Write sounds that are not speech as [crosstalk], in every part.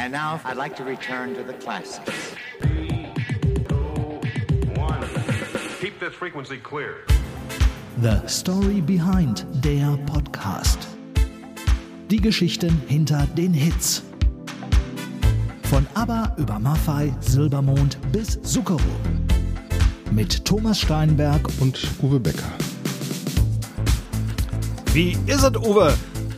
And now I'd like to return to the classics. Keep this frequency clear. The Story Behind der Podcast. Die Geschichten hinter den Hits. Von ABBA über Maffei, Silbermond bis Zuckerrohr. Mit Thomas Steinberg und Uwe Becker. Wie ist es, Uwe?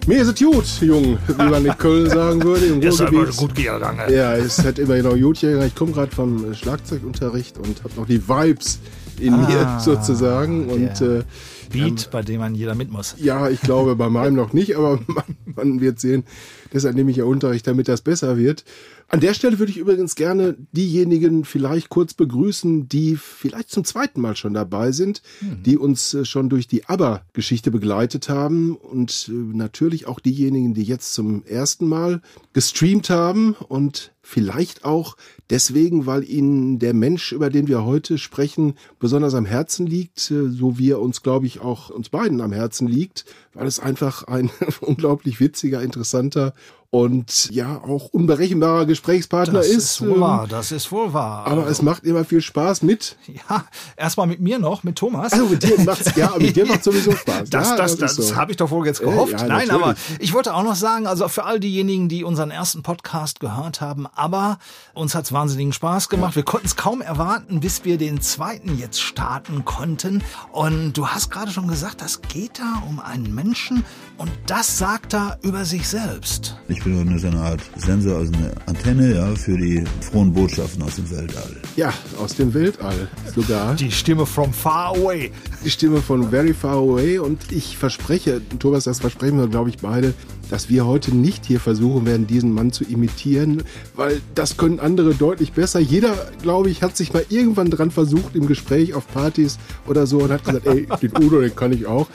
Mir ist es gut, Jung, wie man in Köln [laughs] sagen würde. Im Ist aber gut gegangen. Ja, es hat immer noch gut gegangen. Ich komme gerade vom Schlagzeugunterricht und habe noch die Vibes in mir [laughs] sozusagen. Und der äh, Beat, bei dem man jeder mit muss. ja, ich glaube bei meinem noch nicht, aber [laughs] man, man wird sehen. Deshalb nehme ich ja Unterricht, damit das besser wird. An der Stelle würde ich übrigens gerne diejenigen vielleicht kurz begrüßen, die vielleicht zum zweiten Mal schon dabei sind, die uns äh, schon durch die ABBA-Geschichte begleitet haben und äh, natürlich auch diejenigen, die jetzt zum ersten Mal gestreamt haben und vielleicht auch deswegen, weil ihnen der Mensch, über den wir heute sprechen, besonders am Herzen liegt, äh, so wie er uns, glaube ich, auch uns beiden am Herzen liegt, weil es einfach ein [laughs] unglaublich witziger, interessanter und ja auch unberechenbarer Gesprächspartner Das ist. ist wohl ähm, wahr, das ist wohl wahr. Aber es macht immer viel Spaß mit. ja, erstmal mit mir noch, mit Thomas. Also mit dir macht's, ja, mit dir macht sowieso [laughs] Spaß. Das, ja, das, ist das, so. habe ich doch wohl jetzt Äh, gehofft. ja, Nein, natürlich. aber ich wollte auch noch sagen, also für all diejenigen, die unseren ersten Podcast gehört haben, aber uns hat's wahnsinnigen Spaß gemacht. Wir konnten es kaum erwarten, bis wir den zweiten jetzt starten konnten. Und du hast gerade schon gesagt, das geht da um einen Menschen und das sagt er über sich selbst. Ich bin nur so eine Art Sensor, also eine Antenne, ja, für die frohen Botschaften aus dem Weltall. Ja, aus dem Weltall sogar. Die Stimme from far away. die Stimme von Very Far Away und ich verspreche, Thomas, das versprechen wir, glaube ich, beide, dass wir heute nicht hier versuchen werden, diesen Mann zu imitieren, weil das können andere deutlich besser. Jeder, glaube ich, hat sich mal irgendwann dran versucht im Gespräch auf Partys oder so und hat gesagt, ey, den Udo, den kann ich auch.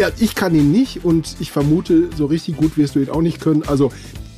Ja, ich kann ihn nicht und ich vermute, so richtig gut wirst du ihn auch nicht können. Also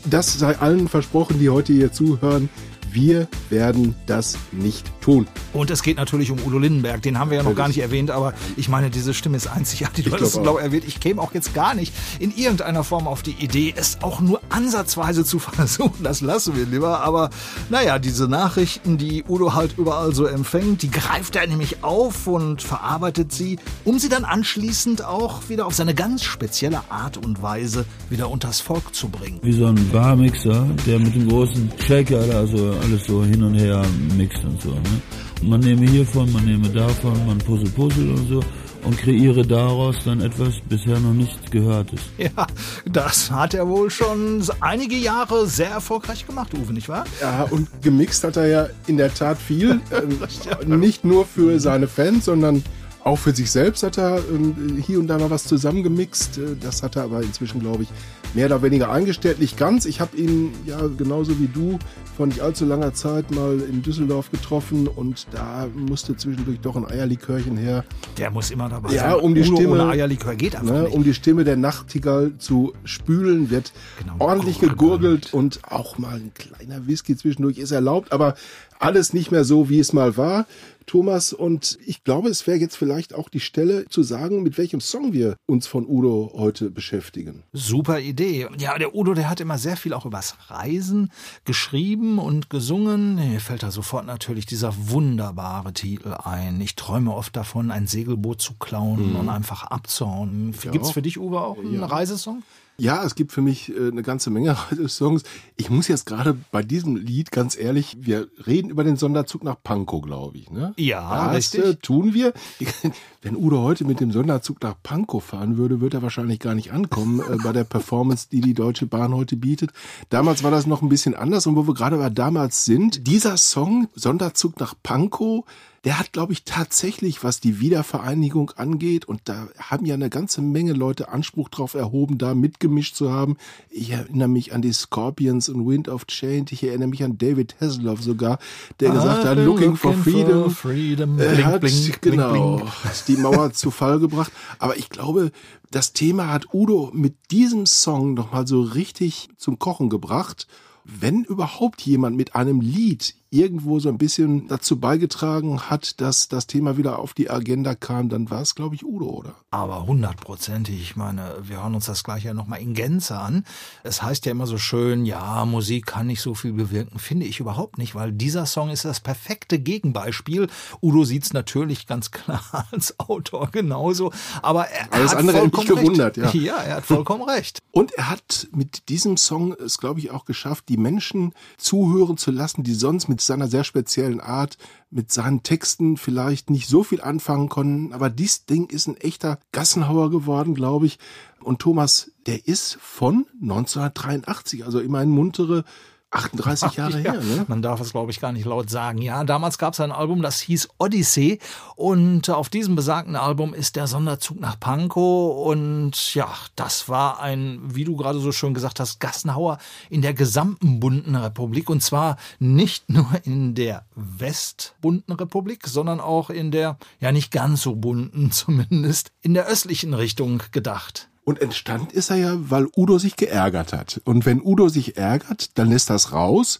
das sei allen versprochen, die heute hier zuhören. Wir werden das nicht tun. Und es geht natürlich um Udo Lindenberg, den haben wir ja noch gar nicht erwähnt, aber ich meine, diese Stimme ist einzigartig. Du Ich hattest es glaub glaube erwähnt, ich käme auch jetzt gar nicht in irgendeiner Form auf die Idee, es auch nur ansatzweise zu [laughs] versuchen. Das lassen wir lieber. Aber naja, diese Nachrichten, die Udo halt überall so empfängt, die greift er nämlich auf und verarbeitet sie, um sie dann anschließend auch wieder auf seine ganz spezielle Art und Weise wieder unters Volk zu bringen. Wie so ein Barmixer, der mit dem großen Shaker da so alles so hin und her mixt und so. Ne? Und man nehme hiervon, man nehme davon, man puzzle puzzle und so und kreiere daraus dann etwas bisher noch nicht Gehörtes. Ja, das hat er wohl schon einige Jahre sehr erfolgreich gemacht, Uwe, nicht wahr? Ja, und gemixt hat er ja in der Tat viel. [laughs] Ähm, nicht nur für seine Fans, sondern auch für sich selbst hat er ähm, hier und da mal was zusammengemixt. Äh, Das hat er aber inzwischen, glaube ich, mehr oder weniger eingestellt. Nicht ganz. Ich habe ihn ja genauso wie du vor nicht allzu langer Zeit mal in Düsseldorf getroffen und da musste zwischendurch doch ein Eierlikörchen her. Der muss immer dabei Ja, sein. um die Udo Stimme- ohne Eierlikör geht einfach Ne, nicht. um die Stimme der Nachtigall zu spülen, wird Genau, ordentlich gurgelt. gegurgelt und auch mal ein kleiner Whisky zwischendurch ist erlaubt, aber alles nicht mehr so, wie es mal war. Thomas, und ich glaube, es wäre jetzt vielleicht auch die Stelle zu sagen, mit welchem Song wir uns von Udo heute beschäftigen. Super Idee. Ja, der Udo, der hat immer sehr viel auch übers Reisen geschrieben und gesungen. Mir fällt da sofort natürlich dieser wunderbare Titel ein. Ich träume oft davon, ein Segelboot zu klauen und einfach abzuhauen. Gibt's für dich, Uwe, auch einen Reisesong? Ja, es gibt für mich äh, eine ganze Menge [laughs] Songs. Ich muss jetzt gerade bei diesem Lied, ganz ehrlich, wir reden über den Sonderzug nach Pankow, glaube ich. Ne? Ja, das, richtig. Tun wir. [laughs] Wenn Udo heute mit dem Sonderzug nach Pankow fahren würde, würde er wahrscheinlich gar nicht ankommen äh, bei der Performance, die die Deutsche Bahn heute bietet. Damals war das noch ein bisschen anders und wo wir gerade bei damals sind, dieser Song Sonderzug nach Pankow, der hat, glaube ich, tatsächlich, was die Wiedervereinigung angeht, und da haben ja eine ganze Menge Leute Anspruch drauf erhoben, da mitgemischt zu haben. Ich erinnere mich an die Scorpions und Wind of Change. Ich erinnere mich an David Hasselhoff sogar, der gesagt hat, looking for freedom. freedom. Er hat, blink, genau, blink, die Mauer [laughs] zu Fall gebracht. Aber ich glaube, das Thema hat Udo mit diesem Song nochmal so richtig zum Kochen gebracht. wenn überhaupt jemand mit einem Lied irgendwo so ein bisschen dazu beigetragen hat, dass das Thema wieder auf die Agenda kam, dann war es, glaube ich, Udo, oder? Aber hundertprozentig. Ich meine, wir hören uns das gleich ja nochmal in Gänze an. Es heißt ja immer so schön, ja, Musik kann nicht so viel bewirken. Finde ich überhaupt nicht, weil dieser Song ist das perfekte Gegenbeispiel. Udo sieht's natürlich ganz [laughs] klar als Autor genauso, aber er Alles hat andere mich vollkommen gewundert, recht. ja. [laughs] Ja, er hat vollkommen recht. Und er hat mit diesem Song es, glaube ich, auch geschafft, die Menschen zuhören zu lassen, die sonst mit seiner sehr speziellen Art, mit seinen Texten vielleicht nicht so viel anfangen konnten. Aber dies Ding ist ein echter Gassenhauer geworden, glaube ich. Und Thomas, der ist von 1983, also immerhin muntere 38 [laughs] Jahre Ja, her. Ne? Man darf es, glaube ich, gar nicht laut sagen. Ja, damals gab es ein Album, das hieß Odyssey. Und auf diesem besagten Album ist der Sonderzug nach Pankow. Und ja, das war ein, wie du gerade so schön gesagt hast, Gassenhauer in der gesamten bunten Republik. Und zwar nicht nur in der westbunten Republik, sondern auch in der, ja nicht ganz so bunten [laughs] zumindest, in der östlichen Richtung gedacht. Und entstand ist er ja, weil Udo sich geärgert hat. Und wenn Udo sich ärgert, dann lässt das raus.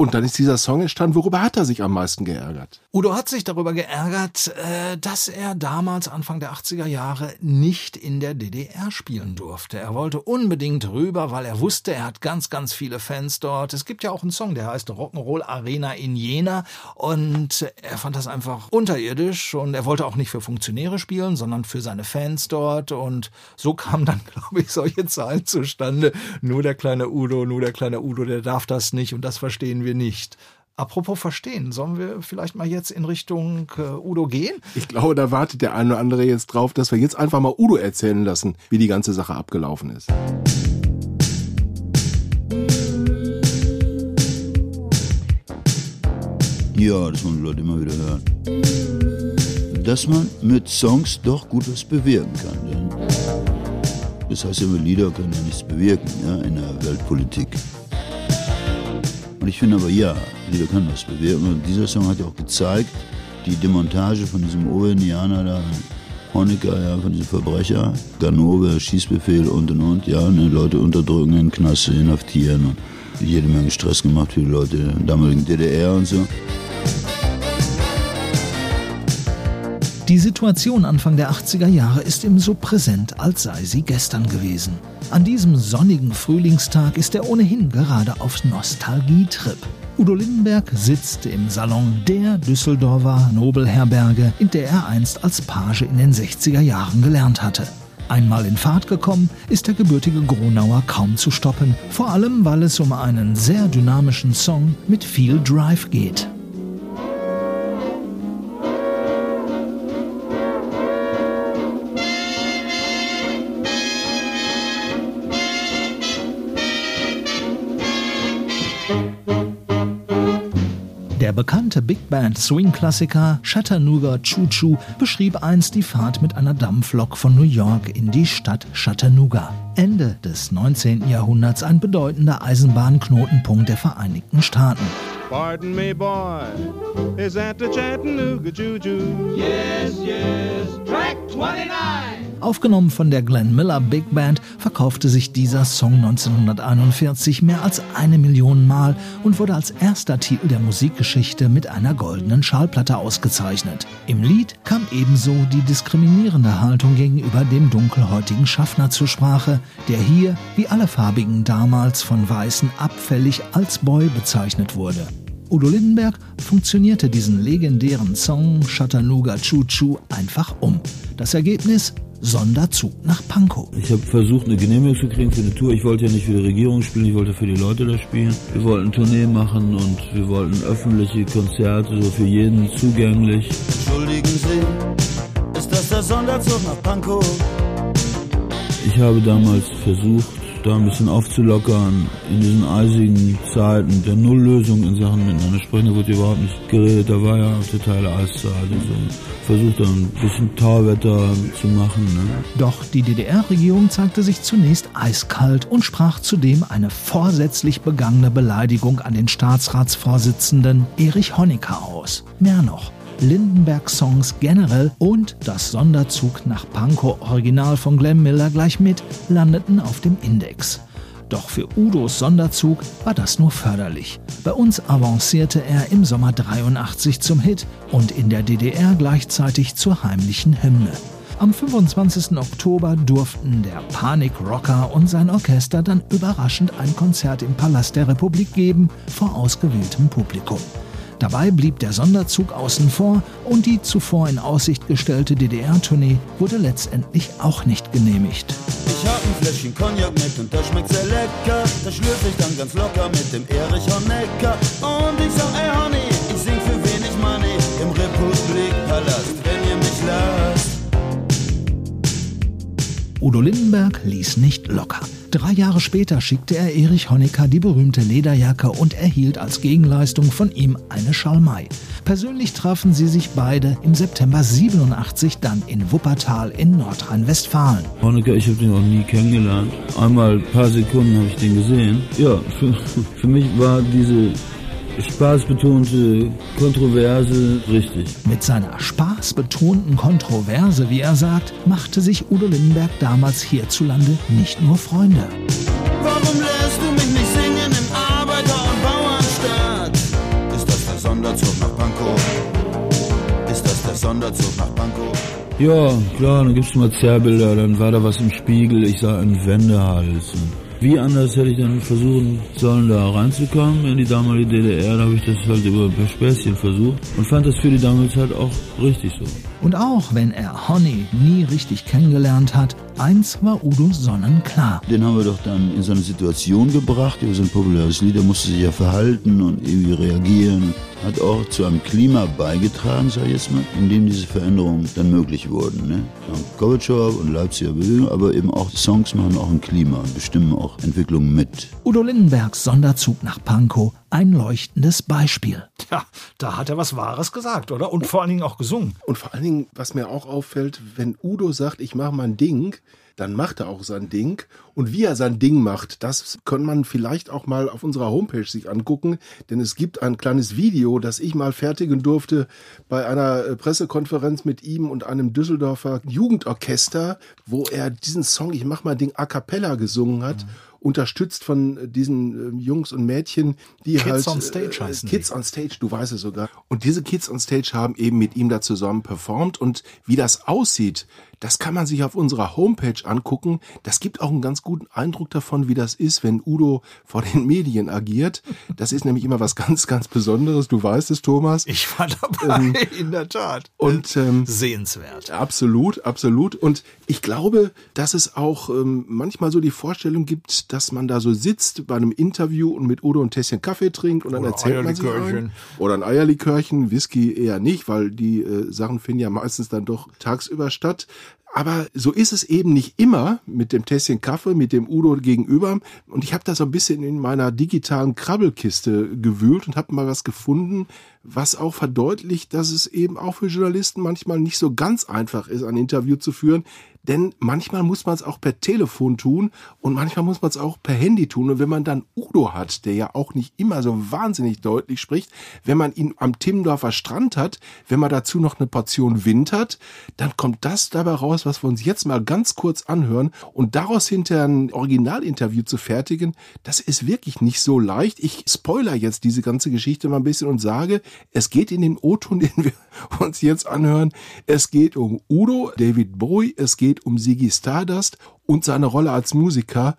Und dann ist dieser Song entstanden. Worüber hat er sich am meisten geärgert? Udo hat sich darüber geärgert, äh, dass er damals Anfang der 80er Jahre nicht in der DDR spielen durfte. Er wollte unbedingt rüber, weil er wusste, er hat ganz, ganz viele Fans dort. Es gibt ja auch einen Song, der heißt Rock'n'Roll Arena in Jena und er fand das einfach unterirdisch und er wollte auch nicht für Funktionäre spielen, sondern für seine Fans dort und so kamen dann, [laughs] glaube ich, solche Zahlen zustande. Nur der kleine Udo, nur der kleine Udo, der darf das nicht und das verstehen wir nicht. Apropos verstehen, sollen wir vielleicht mal jetzt in Richtung äh, Udo gehen? Ich glaube, da wartet der eine oder andere jetzt drauf, dass wir jetzt einfach mal Udo erzählen lassen, wie die ganze Sache abgelaufen ist. Ja, das wollen die Leute immer wieder hören. Dass man mit Songs doch gut was bewirken kann. Denn das heißt ja immer, Lieder können ja nichts bewirken ja, in der Weltpolitik. Und ich finde aber, ja, Lieder können was bewirken. Und dieser Song hat ja auch gezeigt, die Demontage von diesem Owe-Indianer da, Honecker, ja, von diesem Verbrecher, Ganove, Schießbefehl und und und, ja, ne, Leute unterdrücken, in den Knast inhaftieren und jede Menge Stress gemacht für die Leute in der damaligen DDR und so. Die Situation Anfang der 80er Jahre ist ihm so präsent, als sei sie gestern gewesen. An diesem sonnigen Frühlingstag ist er ohnehin gerade auf Nostalgietrip. Udo Lindenberg sitzt im Salon der Düsseldorfer Nobelherberge, in der er einst als Page in den 60er Jahren gelernt hatte. Einmal in Fahrt gekommen, ist der gebürtige Gronauer kaum zu stoppen, vor allem weil es um einen sehr dynamischen Song mit viel Drive geht. Bekannte Big Band Swing-Klassiker Chattanooga Choo Choo beschrieb einst die Fahrt mit einer Dampflok von New York in die Stadt Chattanooga. Ende des 19. Jahrhunderts ein bedeutender Eisenbahnknotenpunkt der Vereinigten Staaten. Pardon me, boy, is that the Chattanooga Choo-Choo? Yes, yes, track 29. Aufgenommen von der Glenn Miller Big Band verkaufte sich dieser Song 1941 mehr als eine Million Mal und wurde als erster Titel der Musikgeschichte mit einer goldenen Schallplatte ausgezeichnet. Im Lied kam ebenso die diskriminierende Haltung gegenüber dem dunkelhäutigen Schaffner zur Sprache, der hier, wie alle Farbigen damals, von Weißen abfällig als Boy bezeichnet wurde. Udo Lindenberg funktionierte diesen legendären Song Chattanooga Choo Choo einfach um. Das Ergebnis? Sonderzug nach Pankow. Ich habe versucht, eine Genehmigung zu kriegen für eine Tour. Ich wollte ja nicht für die Regierung spielen, ich wollte für die Leute da spielen. Wir wollten Tournee machen und wir wollten öffentliche Konzerte, so für jeden zugänglich. Entschuldigen Sie, ist das der Sonderzug nach Pankow? Ich habe damals versucht, da ein bisschen aufzulockern in diesen eisigen Zeiten der Nulllösung in Sachen miteinander sprechen. Da wurde überhaupt nicht geredet, da war ja totale Eiszeit und so. Versucht dann ein bisschen Tauwetter zu machen. Ne? Doch die DDR-Regierung zeigte sich zunächst eiskalt und sprach zudem eine vorsätzlich begangene Beleidigung an den Staatsratsvorsitzenden Erich Honecker aus. Mehr noch. Lindenberg-Songs generell und das Sonderzug nach Pankow Original von Glenn Miller gleich mit landeten auf dem Index. Doch für Udos Sonderzug war das nur förderlich. Bei uns avancierte er im Sommer 83 zum Hit und in der DDR gleichzeitig zur heimlichen Hymne. Am 25. Oktober durften der Panik-Rocker und sein Orchester dann überraschend ein Konzert im Palast der Republik geben, vor ausgewähltem Publikum. Dabei blieb der Sonderzug außen vor und die zuvor in Aussicht gestellte DDR-Tournee wurde letztendlich auch nicht genehmigt. Ich hab ein Fläschchen Cognac mit und das schmeckt sehr lecker. Das schlürfe ich dann ganz locker mit dem Erich Honecker. Und ich sag, ey Honey, ich sing für wenig Money im Republikpalast, wenn ihr mich lasst. Udo Lindenberg ließ nicht locker. Drei Jahre später schickte er Erich Honecker die berühmte Lederjacke und erhielt als Gegenleistung von ihm eine Schalmei. Persönlich trafen sie sich beide im September 87 dann in Wuppertal in Nordrhein-Westfalen. Honecker, ich habe den auch nie kennengelernt. Einmal ein paar Sekunden habe ich den gesehen. Ja, für, [laughs] für mich war diese spaßbetonte Kontroverse richtig. Mit seiner spaßbetonten Kontroverse, wie er sagt, machte sich Udo Lindenberg damals hierzulande nicht nur Freunde. Warum lässt du mich nicht singen im Arbeiter- und Bauernstaat? Ist das der Sonderzug nach Pankow? Ist das der Sonderzug nach Pankow? Ja, klar, dann gibt's mal Zerrbilder, dann war da was im Spiegel, ich sah einen Wendehals. Wie anders hätte ich dann versuchen sollen, da reinzukommen in die damalige DDR? Da habe ich das halt über ein paar Späßchen versucht und fand das für die damalige Zeit auch richtig so. Und auch wenn er Honey nie richtig kennengelernt hat, eins war Udo sonnenklar. Den haben wir doch dann in so eine Situation gebracht, über so ein populäres Lied, der musste sich ja verhalten und irgendwie reagieren. Hat auch zu einem Klima beigetragen, sag ich jetzt mal, in dem diese Veränderungen dann möglich wurden. Ne? Gorbatschow und Leipziger Bewegung, aber eben auch Songs machen auch ein Klima und bestimmen auch Entwicklungen mit. Udo Lindenbergs Sonderzug nach Pankow, ein leuchtendes Beispiel. Ja, da hat er was Wahres gesagt, oder? Und vor allen Dingen auch gesungen. Und vor allen Dingen, was mir auch auffällt, wenn Udo sagt, ich mache mein Ding, dann macht er auch sein Ding. Und wie er sein Ding macht, das kann man vielleicht auch mal auf unserer Homepage sich angucken, denn es gibt ein kleines Video, das ich mal fertigen durfte bei einer äh, Pressekonferenz mit ihm und einem Düsseldorfer Jugendorchester, wo er diesen Song Ich mach mein Ding a cappella gesungen hat. Mhm unterstützt von diesen äh, Jungs und Mädchen, die Kids halt on Stage äh, heißen Kids on Stage, du weißt es sogar. Und diese Kids on Stage haben eben mit ihm da zusammen performt und wie das aussieht, das kann man sich auf unserer Homepage angucken. Das gibt auch einen ganz guten Eindruck davon, wie das ist, wenn Udo vor den Medien agiert. Das ist nämlich immer was ganz, ganz Besonderes. Du weißt es, Thomas. Ich war dabei, Ähm, in der Tat. Und ähm, Sehenswert. Absolut, absolut. Und ich glaube, dass es auch ähm, manchmal so die Vorstellung gibt, dass man da so sitzt bei einem Interview und mit Udo ein Tässchen Kaffee trinkt und dann Oder erzählt man sich ein. Oder ein Eierlikörchen, Whisky eher nicht, weil die äh, Sachen finden ja meistens dann doch tagsüber statt. Aber so ist es eben nicht immer mit dem Tässchen Kaffee, mit dem Udo gegenüber. Und ich habe da so ein bisschen in meiner digitalen Krabbelkiste gewühlt und habe mal was gefunden, was auch verdeutlicht, dass es eben auch für Journalisten manchmal nicht so ganz einfach ist, ein Interview zu führen. Denn manchmal muss man es auch per Telefon tun und manchmal muss man es auch per Handy tun. Und wenn man dann Udo hat, der ja auch nicht immer so wahnsinnig deutlich spricht, wenn man ihn am Timmendorfer Strand hat, wenn man dazu noch eine Portion Wind hat, dann kommt das dabei raus, was wir uns jetzt mal ganz kurz anhören und daraus hinterher ein Originalinterview zu fertigen, das ist wirklich nicht so leicht. Ich spoiler jetzt diese ganze Geschichte mal ein bisschen und sage, es geht in den O-Ton, [laughs] den wir uns jetzt anhören, es geht um Udo, David Bowie, es geht um Ziggy Stardust und seine Rolle als Musiker.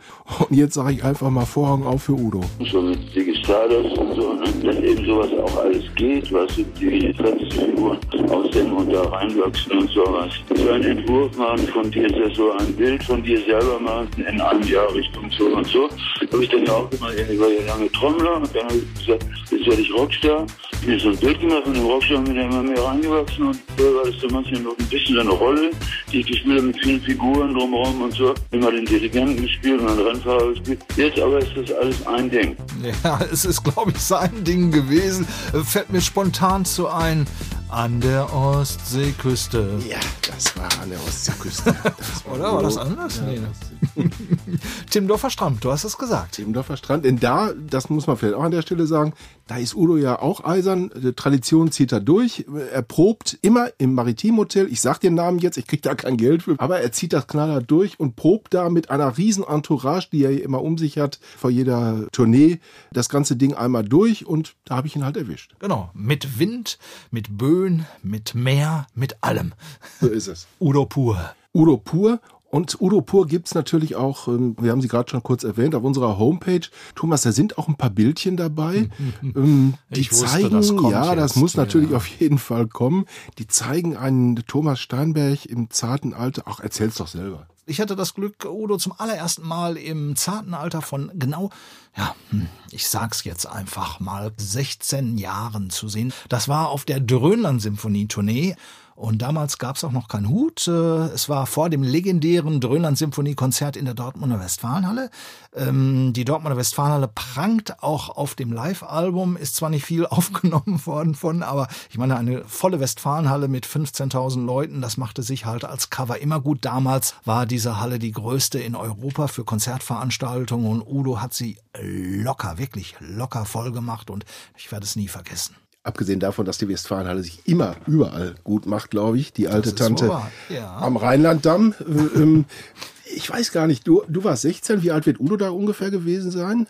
Und jetzt sage ich einfach mal Vorhang auf für Udo. so mit Ziggy Stardust und so, ne? dass eben sowas auch alles geht, was die Figuren aussehen und da reinwachsen und sowas. So einen Entwurf machen von dir, das so ein Bild von dir selber machen in einem Jahr Richtung so und so. Habe ich dann ja auch war ja lange Trommler und dann habe ich gesagt, jetzt werde ich Rockstar. Mir Bild gemacht von dem Rockstar und bin da immer mehr reingewachsen und da war das so manchmal noch ein bisschen eine Rolle, die ich gespielt habe mit vielen Figuren drumherum und so. Immer den Dirigenten gespielt und einen Rennfahrer gespielt. Jetzt aber ist das alles ein Ding. Ja, [laughs] es ist, glaube ich, sein Ding gewesen. Fällt mir spontan zu ein. An der Ostseeküste. Ja, das war an der Ostseeküste. [laughs] War Oder war das anders? Ja, Nee, ne? das- [laughs] Timmendorfer Strand, du hast es gesagt. Timmendorfer Strand. Denn da, das muss man vielleicht auch an der Stelle sagen, da ist Udo ja auch eisern. Die Tradition zieht er durch. Er probt immer im Maritimhotel. Ich sag den Namen jetzt, ich krieg da kein Geld für. Aber er zieht das knallhart durch und probt da mit einer riesen Entourage, die er immer um sich hat, vor jeder Tournee, das ganze Ding einmal durch. Und da habe ich ihn halt erwischt. Genau, mit Wind, mit Böen, mit Meer, mit allem. So ist es. [laughs] Udo pur. Udo Pur. Und Udo Pur gibt's natürlich auch, ähm, wir haben sie gerade schon kurz erwähnt, auf unserer Homepage. Thomas, da sind auch ein paar Bildchen dabei. [laughs] ähm, die Ich wusste, zeigen, das kommt ja, das jetzt, muss natürlich ja. auf jeden Fall kommen. Die zeigen einen Thomas Steinberg im zarten Alter. Ach, erzähl's doch selber. Ich hatte das Glück, Udo zum allerersten Mal im zarten Alter von genau, ja, hm, ich sag's jetzt einfach mal, 16 Jahren zu sehen. Das war auf der Dröhnland-Symphonie-Tournee. Und damals gab's auch noch keinen Hut. Äh, Es war vor dem legendären Dröhnland-Symphonie-Konzert in der Dortmunder Westfalenhalle. Ähm, Die Dortmunder Westfalenhalle prangt auch auf dem Live-Album. Ist zwar nicht viel [laughs] aufgenommen worden von, aber ich meine, eine volle Westfalenhalle mit 15.000 Leuten, das machte sich halt als Cover immer gut. Damals war diese Halle die größte in Europa für Konzertveranstaltungen und Udo hat sie locker, wirklich locker voll gemacht und ich werde es nie vergessen. Abgesehen davon, dass die Westfalenhalle sich immer überall gut macht, glaube ich. Die alte Tante ja. am Rheinlanddamm. Äh, ähm, ich weiß gar nicht, du, du warst 16. Wie alt wird Udo da ungefähr gewesen sein?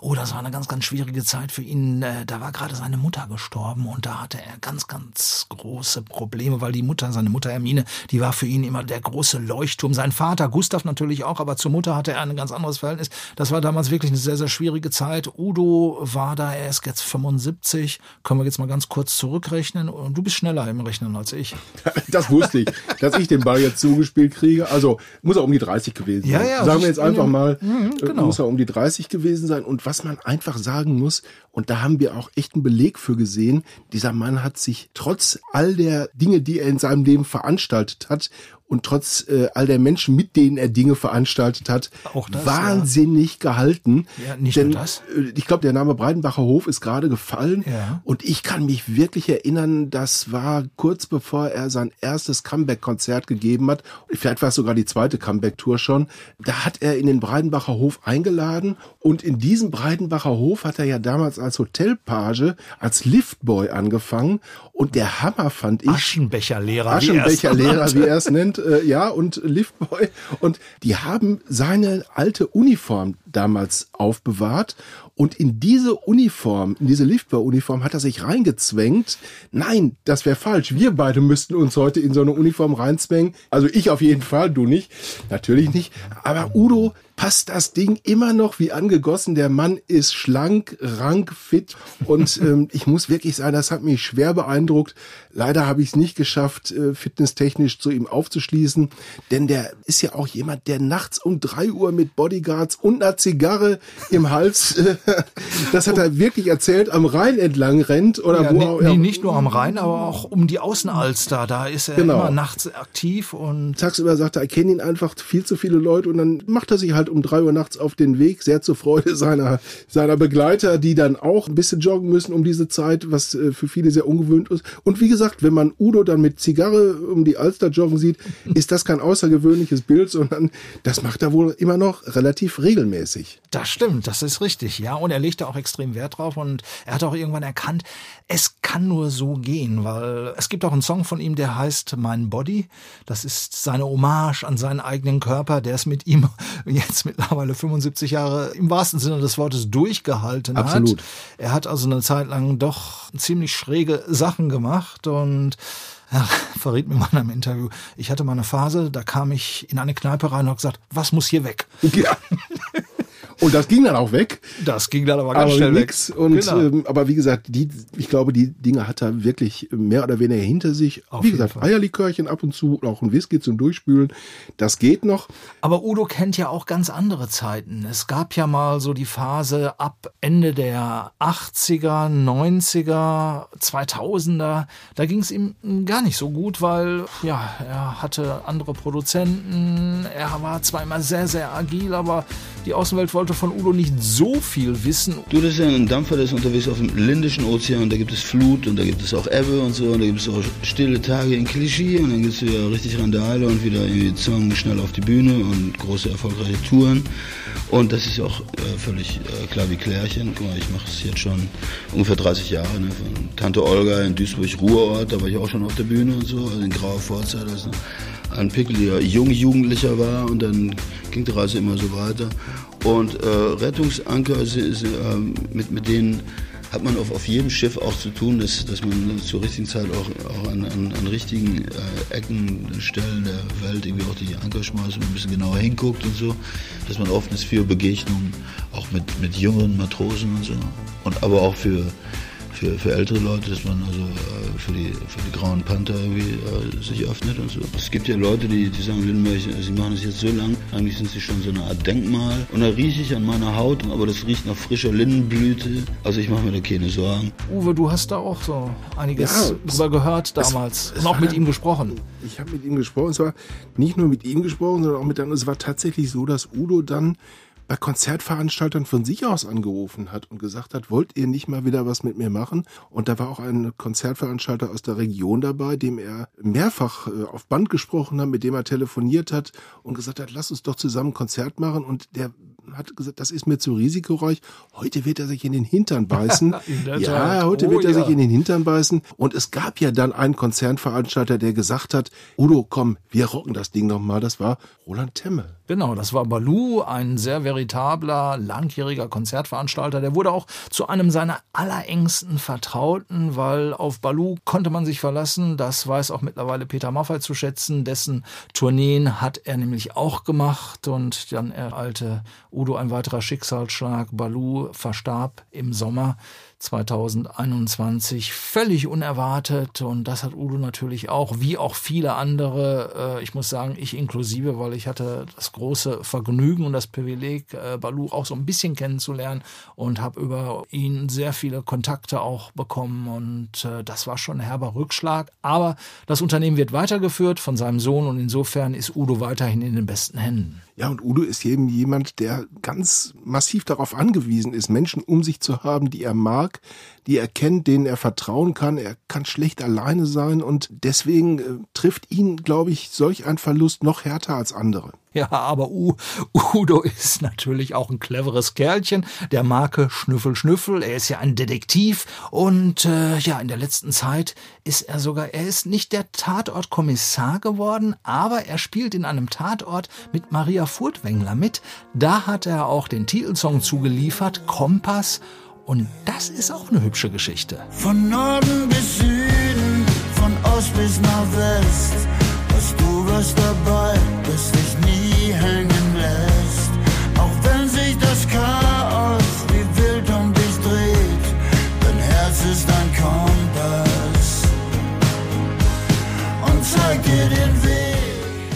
Oh, das war eine ganz, ganz schwierige Zeit für ihn. Äh, Da war gerade seine Mutter gestorben und da hatte er ganz, ganz große Probleme, weil die Mutter, seine Mutter Hermine, die war für ihn immer der große Leuchtturm. Sein Vater, Gustav natürlich auch, aber zur Mutter hatte er ein ganz anderes Verhältnis. Das war damals wirklich eine sehr, sehr schwierige Zeit. Udo war da, er ist jetzt 75. Können wir jetzt mal ganz kurz zurückrechnen? Und du bist schneller im Rechnen als ich. [laughs] Das wusste ich, dass ich den Ball jetzt zugespielt kriege. Also muss er um die 30 gewesen Ja, sein. ja, sagen wir ich jetzt einfach mal, Mhm, äh, genau. muss er um die 30 gewesen sein. Und was man einfach sagen muss, und da haben wir auch echt einen Beleg für gesehen, dieser Mann hat sich trotz all der Dinge, die er in seinem Leben veranstaltet hat, und trotz äh, all der Menschen, mit denen er Dinge veranstaltet hat, Auch das, wahnsinnig gehalten. Ja, nicht Denn, nur das. äh, Ich glaube, der Name Breidenbacher Hof ist gerade gefallen. Ja. Und ich kann mich wirklich erinnern, das war kurz bevor er sein erstes Comeback-Konzert gegeben hat. Vielleicht war es sogar die zweite Comeback-Tour schon. Da hat er in den Breidenbacher Hof eingeladen. Und in diesem Breidenbacher Hof hat er ja damals als Hotelpage, als Liftboy angefangen. Und der Hammer fand ich. Aschenbecherlehrer. wie er es Aschenbecherlehrer, wie er es nennt, äh, ja, und Liftboy. Und die haben seine alte Uniform damals aufbewahrt. Und in diese Uniform, in diese Liftboy-Uniform hat er sich reingezwängt. Nein, das wäre falsch. Wir beide müssten uns heute in so eine Uniform reinzwängen. Also ich auf jeden Fall, du nicht. Natürlich nicht. Aber Udo passt das Ding immer noch wie angegossen. Der Mann ist schlank, rank, fit. Und [laughs] ähm, ich muss wirklich sagen, das hat mich schwer beeindruckt. Leider habe ich es nicht geschafft, äh, fitnesstechnisch zu ihm aufzuschließen. Denn der ist ja auch jemand, der nachts um drei Uhr mit Bodyguards und einer Zigarre im Hals, äh, das hat er wirklich erzählt, am Rhein entlang rennt. Oder Ja, wo nee, auch, nee, nicht nur am Rhein, aber auch um die Außenalster. Da ist er Genau. immer nachts aktiv und tagsüber sagt er, er kennt ihn einfach viel zu viele Leute und dann macht er sich halt um drei Uhr nachts auf den Weg, sehr zur Freude [laughs] seiner, seiner Begleiter, die dann auch ein bisschen joggen müssen um diese Zeit, was äh, für viele sehr ungewöhnt ist. Und wie gesagt, wenn man Udo dann mit Zigarre um die Alster joggen sieht, [laughs] ist das kein außergewöhnliches Bild, sondern das macht er wohl immer noch relativ regelmäßig. Das stimmt, das ist richtig, ja. Und er legte auch extrem Wert drauf und er hat auch irgendwann erkannt, es kann nur so gehen, weil es gibt auch einen Song von ihm, der heißt Mein Body. Das ist seine Hommage an seinen eigenen Körper, der es mit ihm [laughs] jetzt mittlerweile 75 Jahre im wahrsten Sinne des Wortes durchgehalten Absolut. hat. Er hat also eine Zeit lang doch ziemlich schräge Sachen gemacht und ja, [laughs] verriet mir mal in einem Interview. Ich hatte mal eine Phase, da kam ich in eine Kneipe rein und habe gesagt, was muss hier weg? Ja. [laughs] Und das ging dann auch weg. Das ging dann aber ganz aber schnell nix. weg. Und Genau. ähm, aber wie gesagt, die, ich glaube, die Dinge hat er wirklich mehr oder weniger hinter sich. Auf wie gesagt, Fall. Eierlikörchen ab und zu, auch ein Whisky zum Durchspülen. Das geht noch. Aber Udo kennt ja auch ganz andere Zeiten. Es gab ja mal so die Phase ab Ende der 80er, 90er, 2000er. Da ging es ihm gar nicht so gut, weil ja, er hatte andere Produzenten. Er war zwar immer sehr, sehr agil, aber die Außenwelt wollte von Udo nicht so viel wissen. Du, das ist ja ein Dampfer, der ist unterwegs auf dem Lindischen Ozean. Da gibt es Flut und da gibt es auch Ebbe und so. Und da gibt es auch stille Tage in Klischee und dann gibt es wieder richtig Randale und wieder irgendwie Song schnell auf die Bühne und große erfolgreiche Touren. Und das ist auch äh, völlig äh, klar wie Klärchen. Guck mal, ich mache es jetzt schon ungefähr 30 Jahre. Ne? Von Tante Olga in Duisburg-Ruhrort, da war ich auch schon auf der Bühne und so, also in grauer Vorzeit, als ein pickeliger Jungjugendlicher war. Und dann ging die Reise immer so weiter. Und äh, Rettungsanker, ist, ist, äh, mit, mit denen hat man auf, auf jedem Schiff auch zu tun, dass, dass man zur richtigen Zeit auch, auch an, an, an richtigen äh, Ecken, Stellen der Welt irgendwie auch die Anker schmeißt und ein bisschen genauer hinguckt und so. Dass man offen ist für Begegnungen, auch mit, mit jüngeren Matrosen und so. Und aber auch für für, für ältere Leute, dass man also äh, für, die, für die grauen Panther irgendwie äh, sich öffnet und so. Es gibt ja Leute, die, die sagen, Lindenberg, sie machen das jetzt so lang, eigentlich sind sie schon so eine Art Denkmal. Und da rieche ich an meiner Haut, aber das riecht nach frischer Lindenblüte. Also ich mache mir da keine Sorgen. Uwe, du hast da auch so einiges Ja, drüber gehört damals es- es und auch mit ihm gesprochen. Ich habe mit ihm gesprochen. Es war nicht nur mit ihm gesprochen, sondern auch mit anderen. Es war tatsächlich so, dass Udo dann bei Konzertveranstaltern von sich aus angerufen hat und gesagt hat, wollt ihr nicht mal wieder was mit mir machen? Und da war auch ein Konzertveranstalter aus der Region dabei, dem er mehrfach äh, auf Band gesprochen hat, mit dem er telefoniert hat und gesagt hat, lass uns doch zusammen ein Konzert machen. Und der hat gesagt, das ist mir zu risikoreich. Heute wird er sich in den Hintern beißen. [laughs] Ja, Tat. heute Oh wird er ja. sich in den Hintern beißen. Und es gab ja dann einen Konzernveranstalter, der gesagt hat, Udo, komm, wir rocken das Ding nochmal. Das war Roland Temme. Genau, das war Baloo, ein sehr veritabler, langjähriger Konzertveranstalter. Der wurde auch zu einem seiner allerengsten Vertrauten, weil auf Baloo konnte man sich verlassen. Das weiß auch mittlerweile Peter Maffay zu schätzen. Dessen Tourneen hat er nämlich auch gemacht und dann ereilte Udo ein weiterer Schicksalsschlag. Baloo verstarb im Sommer 2021 völlig unerwartet. Und das hat Udo natürlich auch, wie auch viele andere, äh, ich muss sagen, ich inklusive, weil ich hatte das große Vergnügen und das Privileg, äh, Balu auch so ein bisschen kennenzulernen und habe über ihn sehr viele Kontakte auch bekommen. Und äh, das war schon ein herber Rückschlag, aber das Unternehmen wird weitergeführt von seinem Sohn und insofern ist Udo weiterhin in den besten Händen. Ja, und Udo ist eben jemand, der ganz massiv darauf angewiesen ist, Menschen um sich zu haben, die er mag, die er kennt, denen er vertrauen kann. Er kann schlecht alleine sein und deswegen äh, trifft ihn, glaube ich, solch ein Verlust noch härter als andere. [laughs] Ja, aber U Udo ist natürlich auch ein cleveres Kerlchen. Der Marke Schnüffel Schnüffel. Er ist ja ein Detektiv und äh, ja, in der letzten Zeit ist er sogar, er ist nicht der Tatortkommissar geworden, aber er spielt in einem Tatort mit Maria Furtwängler mit. Da hat er auch den Titelsong zugeliefert, Kompass. Und das ist auch eine hübsche Geschichte. Von Norden bis Süden, von Ost bis nach West, hast du was dabei, das dich nie हैं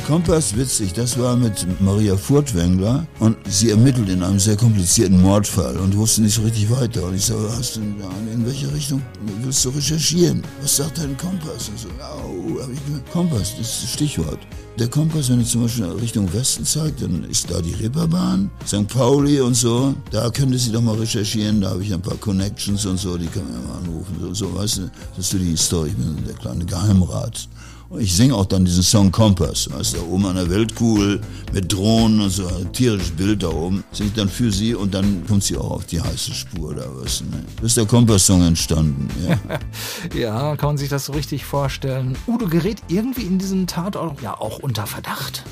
Kompass, witzig, das war mit Maria Furtwängler und sie ermittelt in einem sehr komplizierten Mordfall und wusste nicht so richtig weiter. Und ich sage, hast du, in welche Richtung willst du recherchieren? Was sagt dein Kompass? Und so, au, hab ich gesagt, Kompass, das ist das Stichwort. Der Kompass, wenn er zum Beispiel Richtung Westen zeigt, dann ist da die Reeperbahn, St. Pauli und so. Da könnte sie doch mal recherchieren, da habe ich ein paar Connections und so, die kann man ja mal anrufen. So, so weißt du, das ist so die Story, ich bin der kleine Geheimrat. Ich singe auch dann diesen Song Kompass, weißt da oben an der Weltkugel mit Drohnen und so, ein tierisches Bild da oben, singe ich dann für sie und dann kommt sie auch auf die heiße Spur da, du, ne? Ist der Kompass-Song entstanden, ja. [laughs] Ja, kann man sich das so richtig vorstellen. Udo gerät irgendwie in diesen Tatort ja auch unter Verdacht.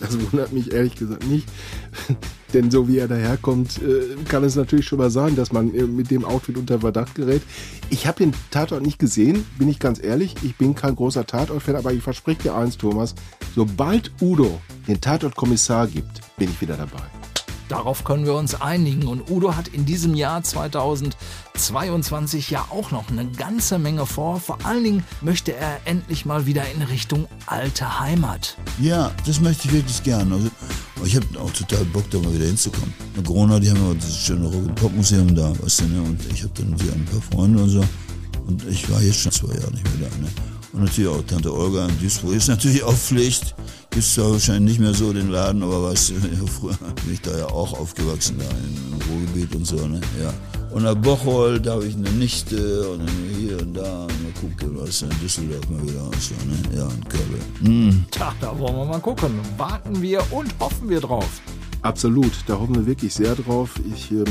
Das wundert mich ehrlich gesagt nicht. [laughs] Denn so wie er daherkommt, äh, kann es natürlich schon mal sein, dass man äh, mit dem Outfit unter Verdacht gerät. Ich habe den Tatort nicht gesehen, bin ich ganz ehrlich. Ich bin kein großer Tatort-Fan, aber ich verspreche dir eins, Thomas. Sobald Udo den Tatort-Kommissar gibt, bin ich wieder dabei. Darauf können wir uns einigen. Und Udo hat in diesem Jahr 2022 ja auch noch eine ganze Menge vor. Vor allen Dingen möchte er endlich mal wieder in Richtung alte Heimat. Ja, das möchte ich wirklich gern. Also, ich habe auch total Bock, da mal wieder hinzukommen. In Corona, die haben ja dieses schöne Rock-Pop-Museum da, weißt du, ne? Und ich habe dann wieder ein paar Freunde und so. Und ich war jetzt schon zwei Jahre nicht mehr da, ne? Und natürlich auch Tante Olga in Duisburg ist natürlich auch Pflicht. Gibt's zwar wahrscheinlich nicht mehr so den Laden, aber [laughs] ja, früher bin ich da ja auch aufgewachsen, da im Ruhrgebiet und so, ne? Ja. Und nach Bocholt, da habe ich eine Nichte und dann hier und da und mal gucken, was in Düsseldorf mal wieder und so, ne? Ja, und Köln. Mm. Tja, da wollen wir mal gucken. Warten wir und hoffen wir drauf. Absolut, da hoffen wir wirklich sehr drauf. Ich ähm,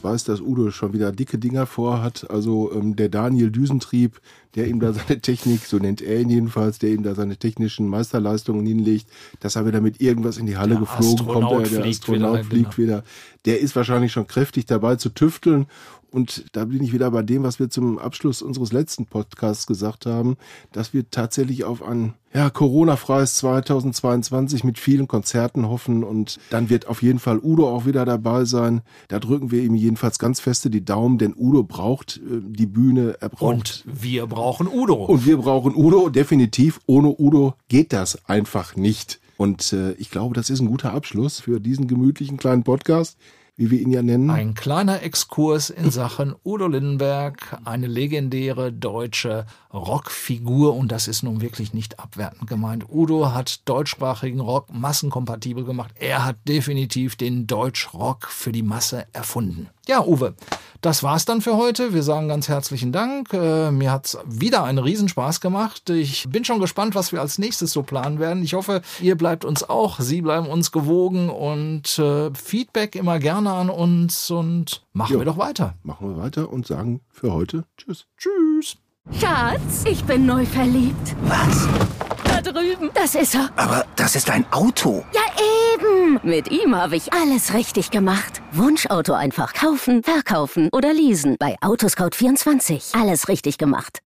weiß, dass Udo schon wieder dicke Dinger vorhat. Also ähm, der Daniel Düsentrieb, der ihm da seine Technik, so nennt er ihn jedenfalls, der ihm da seine technischen Meisterleistungen hinlegt, dass er wieder mit irgendwas in die Halle Der geflogen Astronaut kommt. Der, der fliegt Astronaut wieder, fliegt genau. wieder. Der ist wahrscheinlich schon kräftig dabei zu tüfteln. Und da bin ich wieder bei dem, was wir zum Abschluss unseres letzten Podcasts gesagt haben, dass wir tatsächlich auf ein ja, Corona-freies 2022 mit vielen Konzerten hoffen und dann wird auf jeden Fall Udo auch wieder dabei sein. Da drücken wir ihm jedenfalls ganz feste die Daumen, denn Udo braucht äh, die Bühne, er braucht Und wir brauchen Udo. und wir brauchen Udo, definitiv. Ohne Udo geht das einfach nicht. Und äh, ich glaube, das ist ein guter Abschluss für diesen gemütlichen kleinen Podcast, wie wir ihn ja nennen. Ein kleiner Exkurs in Sachen Udo Lindenberg, eine legendäre deutsche Rockfigur und das ist nun wirklich nicht abwertend gemeint. Udo hat deutschsprachigen Rock massenkompatibel gemacht. Er hat definitiv den Deutschrock für die Masse erfunden. Ja, Uwe, das war's dann für heute. Wir sagen ganz herzlichen Dank. Äh, mir hat's wieder einen Riesenspaß gemacht. Ich bin schon gespannt, was wir als nächstes so planen werden. Ich hoffe, ihr bleibt uns auch, Sie bleiben uns gewogen und äh, Feedback immer gerne an uns und machen Jo. wir doch weiter. Machen wir weiter und sagen für heute Tschüss. Tschüss. Schatz, ich bin neu verliebt. Was? Da drüben. Das ist er. Aber das ist ein Auto. Ja, eben. Mit ihm habe ich alles richtig gemacht. Wunschauto einfach kaufen, verkaufen oder leasen. Bei Autoscout24. Alles richtig gemacht.